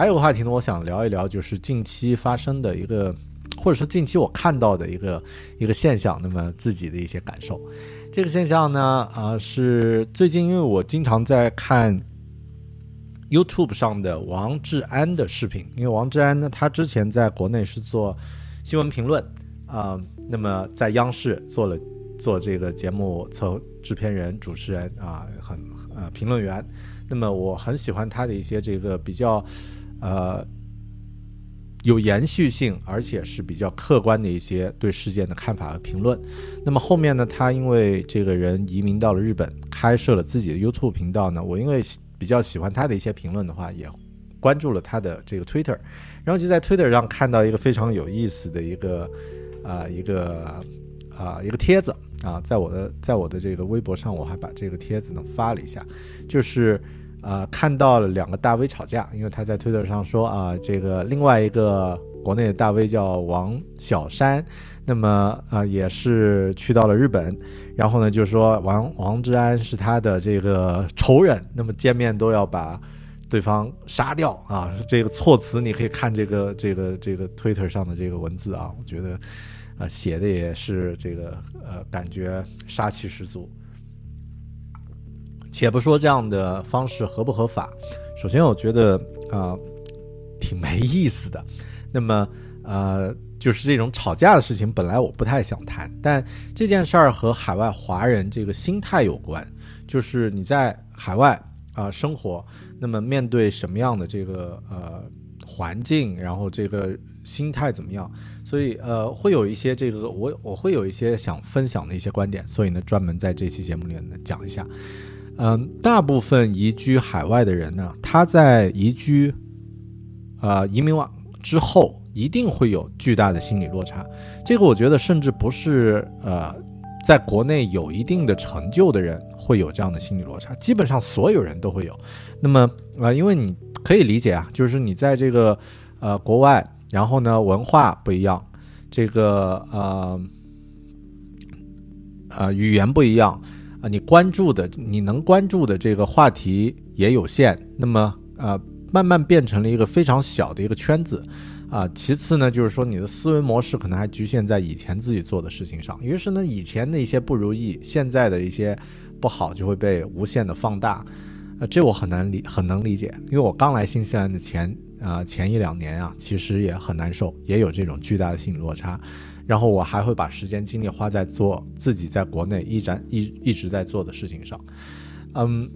还有个话题呢，我想聊一聊，就是近期发生的一个，或者说近期我看到的一个一个现象，那么自己的一些感受。这个现象呢，啊，是最近因为我经常在看 YouTube 上的王志安的视频，因为王志安呢，他之前在国内是做新闻评论啊，那么在央视做了做这个节目策制片人、主持人啊，很呃评论员。那么我很喜欢他的一些这个比较，呃，有延续性，而且是比较客观的一些对事件的看法和评论。那么后面呢，他因为这个人移民到了日本，开设了自己的 YouTube 频道呢。我因为比较喜欢他的一些评论的话，也关注了他的这个 Twitter，然后就在 Twitter 上看到一个非常有意思的一个啊一个啊一个帖子啊，在我的在我的这个微博上，我还把这个帖子呢发了一下，就是。呃，看到了两个大 V 吵架，因为他在推特上说啊，这个另外一个国内的大 V 叫王小山，那么啊也是去到了日本，然后呢就是说王王志安是他的这个仇人，那么见面都要把对方杀掉啊，这个措辞你可以看这个这个这个推特上的这个文字啊，我觉得啊写的也是这个呃感觉杀气十足。且不说这样的方式合不合法，首先我觉得啊挺没意思的。那么呃，就是这种吵架的事情，本来我不太想谈，但这件事儿和海外华人这个心态有关，就是你在海外啊生活，那么面对什么样的这个呃环境，然后这个心态怎么样，所以呃会有一些这个我我会有一些想分享的一些观点，所以呢专门在这期节目里面呢讲一下。嗯，大部分移居海外的人呢，他在移居，呃，移民完之后，一定会有巨大的心理落差。这个我觉得，甚至不是呃，在国内有一定的成就的人会有这样的心理落差，基本上所有人都会有。那么，呃，因为你可以理解啊，就是你在这个呃国外，然后呢文化不一样，这个呃呃语言不一样。啊，你关注的，你能关注的这个话题也有限，那么呃，慢慢变成了一个非常小的一个圈子，啊，其次呢，就是说你的思维模式可能还局限在以前自己做的事情上，于是呢，以前的一些不如意，现在的一些不好就会被无限的放大，呃，这我很难理，很能理解，因为我刚来新西兰的前啊前一两年啊，其实也很难受，也有这种巨大的心理落差。然后我还会把时间精力花在做自己在国内一展一一直在做的事情上，嗯，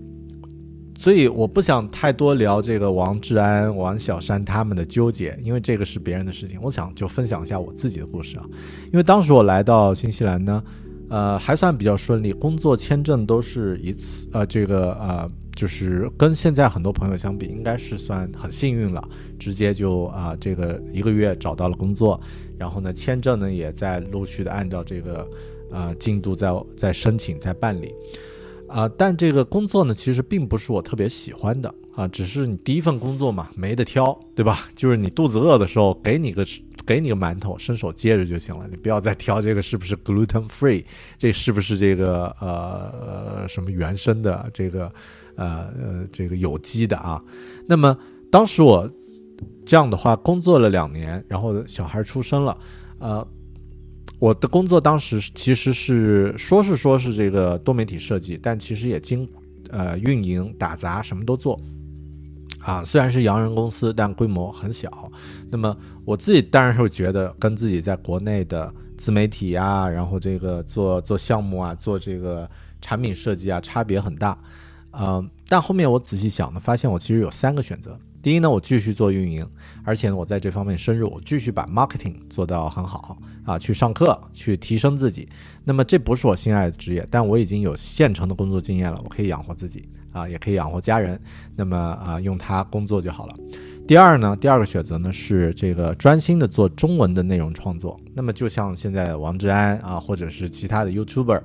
所以我不想太多聊这个王志安、王小山他们的纠结，因为这个是别人的事情。我想就分享一下我自己的故事啊，因为当时我来到新西兰呢，呃，还算比较顺利，工作签证都是一次，呃，这个呃，就是跟现在很多朋友相比，应该是算很幸运了，直接就啊，这个一个月找到了工作。然后呢，签证呢也在陆续的按照这个，呃，进度在在申请在办理，啊，但这个工作呢其实并不是我特别喜欢的啊，只是你第一份工作嘛，没得挑，对吧？就是你肚子饿的时候，给你个给你个馒头，伸手接着就行了，你不要再挑这个是不是 gluten free，这是不是这个呃什么原生的这个呃呃这个有机的啊？那么当时我。这样的话，工作了两年，然后小孩出生了，呃，我的工作当时其实是说是说是这个多媒体设计，但其实也经呃运营打杂什么都做，啊，虽然是洋人公司，但规模很小。那么我自己当然会觉得跟自己在国内的自媒体啊，然后这个做做项目啊，做这个产品设计啊，差别很大，嗯，但后面我仔细想呢，发现我其实有三个选择。第一呢，我继续做运营，而且呢，我在这方面深入，我继续把 marketing 做到很好啊，去上课，去提升自己。那么这不是我心爱的职业，但我已经有现成的工作经验了，我可以养活自己啊，也可以养活家人。那么啊，用它工作就好了。第二呢，第二个选择呢是这个专心的做中文的内容创作。那么就像现在王志安啊，或者是其他的 YouTuber。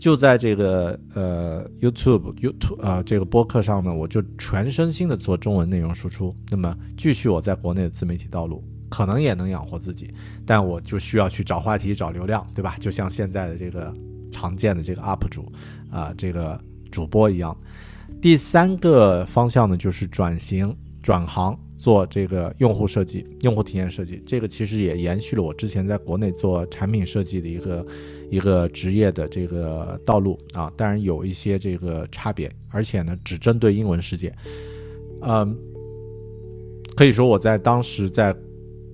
就在这个呃 YouTube YouTube 啊这个播客上呢，我就全身心的做中文内容输出。那么继续我在国内的自媒体道路，可能也能养活自己，但我就需要去找话题、找流量，对吧？就像现在的这个常见的这个 UP 主啊，这个主播一样。第三个方向呢，就是转型转行做这个用户设计、用户体验设计。这个其实也延续了我之前在国内做产品设计的一个一个职业的这个道路啊。当然有一些这个差别，而且呢，只针对英文世界。嗯，可以说我在当时在。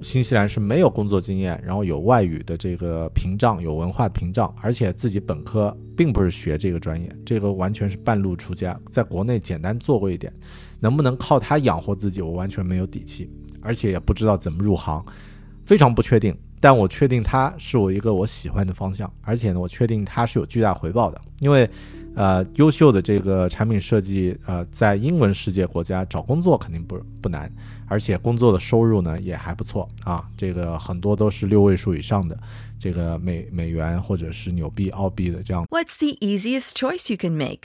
新西兰是没有工作经验，然后有外语的这个屏障，有文化屏障，而且自己本科并不是学这个专业，这个完全是半路出家，在国内简单做过一点，能不能靠它养活自己，我完全没有底气，而且也不知道怎么入行，非常不确定。但我确定它是我一个我喜欢的方向，而且呢，我确定它是有巨大回报的，因为。呃，优秀的这个产品设计，呃，在英文世界国家找工作肯定不不难，而且工作的收入呢也还不错啊。这个很多都是六位数以上的，这个美美元或者是纽币、澳币的这样。What's the easiest choice you can make?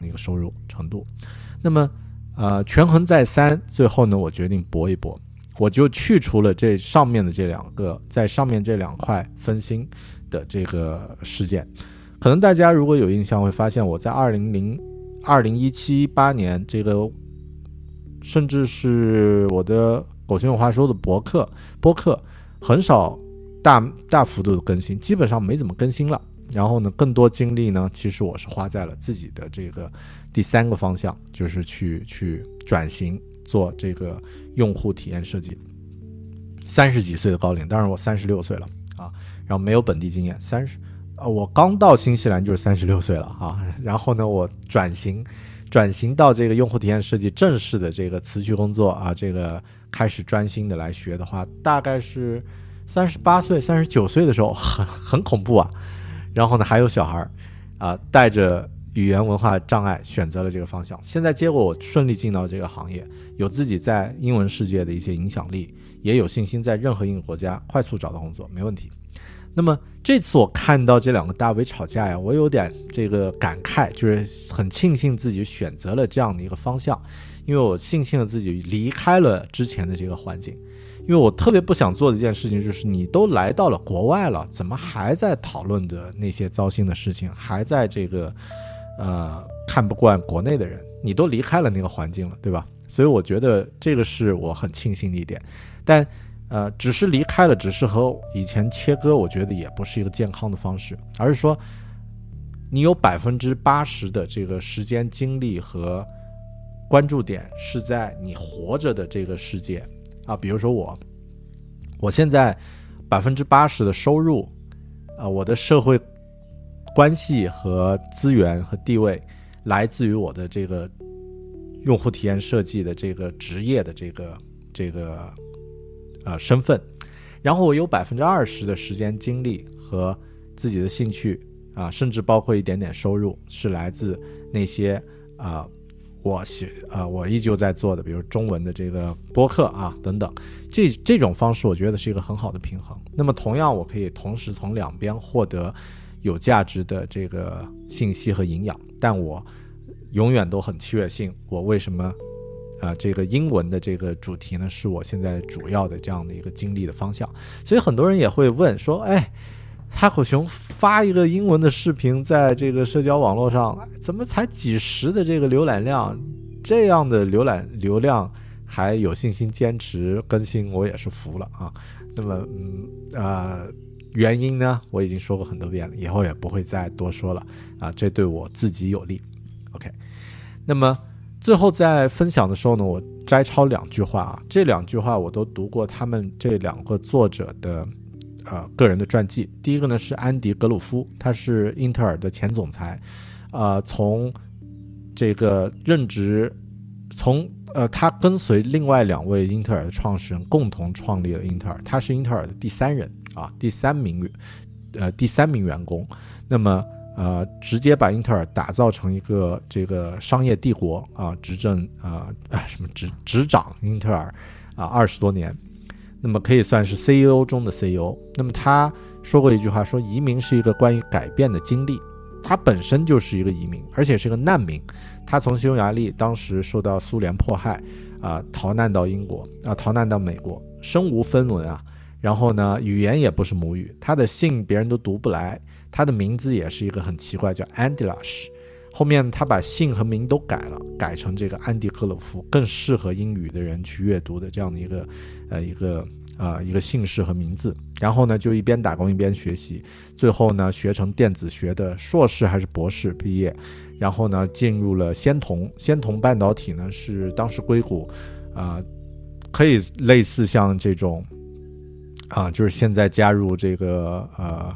那个收入程度，那么，呃，权衡再三，最后呢，我决定搏一搏，我就去除了这上面的这两个，在上面这两块分心的这个事件。可能大家如果有印象，会发现我在二零零二零一七八年这个，甚至是我的狗熊有话说的博客，播客很少大大幅度的更新，基本上没怎么更新了。然后呢，更多精力呢，其实我是花在了自己的这个第三个方向，就是去去转型做这个用户体验设计。三十几岁的高龄，当然我三十六岁了啊，然后没有本地经验，三十，呃，我刚到新西兰就是三十六岁了啊。然后呢，我转型转型到这个用户体验设计正式的这个辞去工作啊，这个开始专心的来学的话，大概是三十八岁、三十九岁的时候，很很恐怖啊。然后呢，还有小孩儿，啊，带着语言文化障碍选择了这个方向。现在结果我顺利进到这个行业，有自己在英文世界的一些影响力，也有信心在任何一个国家快速找到工作，没问题。那么这次我看到这两个大 V 吵架呀，我有点这个感慨，就是很庆幸自己选择了这样的一个方向，因为我庆幸了自己离开了之前的这个环境。因为我特别不想做的一件事情，就是你都来到了国外了，怎么还在讨论着那些糟心的事情，还在这个，呃，看不惯国内的人？你都离开了那个环境了，对吧？所以我觉得这个是我很庆幸的一点。但，呃，只是离开了，只是和以前切割，我觉得也不是一个健康的方式，而是说，你有百分之八十的这个时间、精力和关注点是在你活着的这个世界。啊，比如说我，我现在百分之八十的收入，啊，我的社会关系和资源和地位来自于我的这个用户体验设计的这个职业的这个这个呃身份，然后我有百分之二十的时间精力和自己的兴趣啊，甚至包括一点点收入是来自那些啊。我写啊，我依旧在做的，比如中文的这个播客啊等等，这这种方式我觉得是一个很好的平衡。那么同样，我可以同时从两边获得有价值的这个信息和营养，但我永远都很确信我为什么啊，这个英文的这个主题呢，是我现在主要的这样的一个经历的方向。所以很多人也会问说，哎，哈口熊发一个英文的视频在这个社交网络上，怎么才几十的这个浏览量？这样的浏览流量还有信心坚持更新，我也是服了啊。那么，嗯啊。原因呢，我已经说过很多遍了，以后也不会再多说了啊，这对我自己有利。OK，那么最后在分享的时候呢，我摘抄两句话啊，这两句话我都读过他们这两个作者的呃个人的传记。第一个呢是安迪·格鲁夫，他是英特尔的前总裁，呃，从这个任职，从呃他跟随另外两位英特尔的创始人共同创立了英特尔，他是英特尔的第三人。啊，第三名，呃，第三名员工，那么呃，直接把英特尔打造成一个这个商业帝国啊，执政啊啊什么执执掌英特尔啊二十多年，那么可以算是 CEO 中的 CEO。那么他说过一句话，说移民是一个关于改变的经历。他本身就是一个移民，而且是个难民。他从匈牙利当时受到苏联迫害啊，逃难到英国啊，逃难到美国，身无分文啊。然后呢，语言也不是母语，他的姓别人都读不来，他的名字也是一个很奇怪，叫 Andilash。后面他把姓和名都改了，改成这个安迪克鲁夫，更适合英语的人去阅读的这样的一个，呃，一个啊一个姓氏和名字。然后呢，就一边打工一边学习，最后呢，学成电子学的硕士还是博士毕业，然后呢，进入了仙童。仙童半导体呢是当时硅谷，啊，可以类似像这种。啊，就是现在加入这个呃，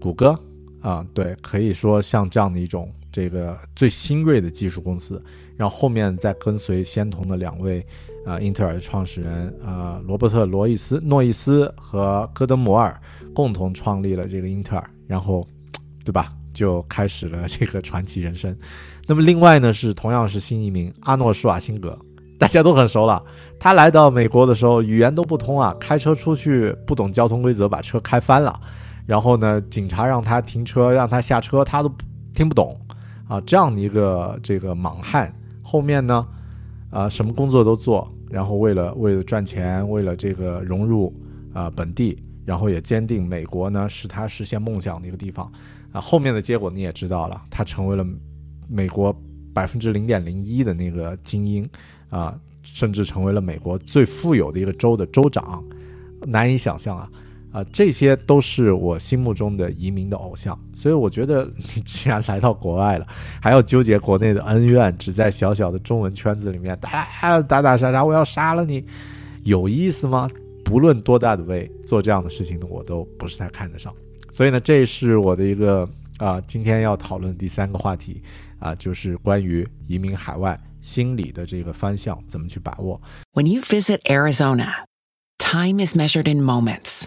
谷歌啊，对，可以说像这样的一种这个最新锐的技术公司，然后后面再跟随仙童的两位啊，英特尔的创始人啊，罗伯特·罗伊斯、诺伊斯和戈登·摩尔共同创立了这个英特尔，然后，对吧？就开始了这个传奇人生。那么另外呢，是同样是新移民阿诺·施瓦辛格。大家都很熟了。他来到美国的时候，语言都不通啊，开车出去不懂交通规则，把车开翻了。然后呢，警察让他停车，让他下车，他都听不懂啊。这样的一个这个莽汉，后面呢，啊，什么工作都做，然后为了为了赚钱，为了这个融入啊本地，然后也坚定美国呢是他实现梦想的一个地方啊。后面的结果你也知道了，他成为了美国百分之零点零一的那个精英。啊，甚至成为了美国最富有的一个州的州长，难以想象啊！啊，这些都是我心目中的移民的偶像。所以我觉得，你既然来到国外了，还要纠结国内的恩怨，只在小小的中文圈子里面打打打杀杀，我要杀了你，有意思吗？不论多大的位，做这样的事情呢，我都不是太看得上。所以呢，这是我的一个啊，今天要讨论第三个话题啊，就是关于移民海外。心理的这个方向怎么去把握？When you visit Arizona, time is measured in moments,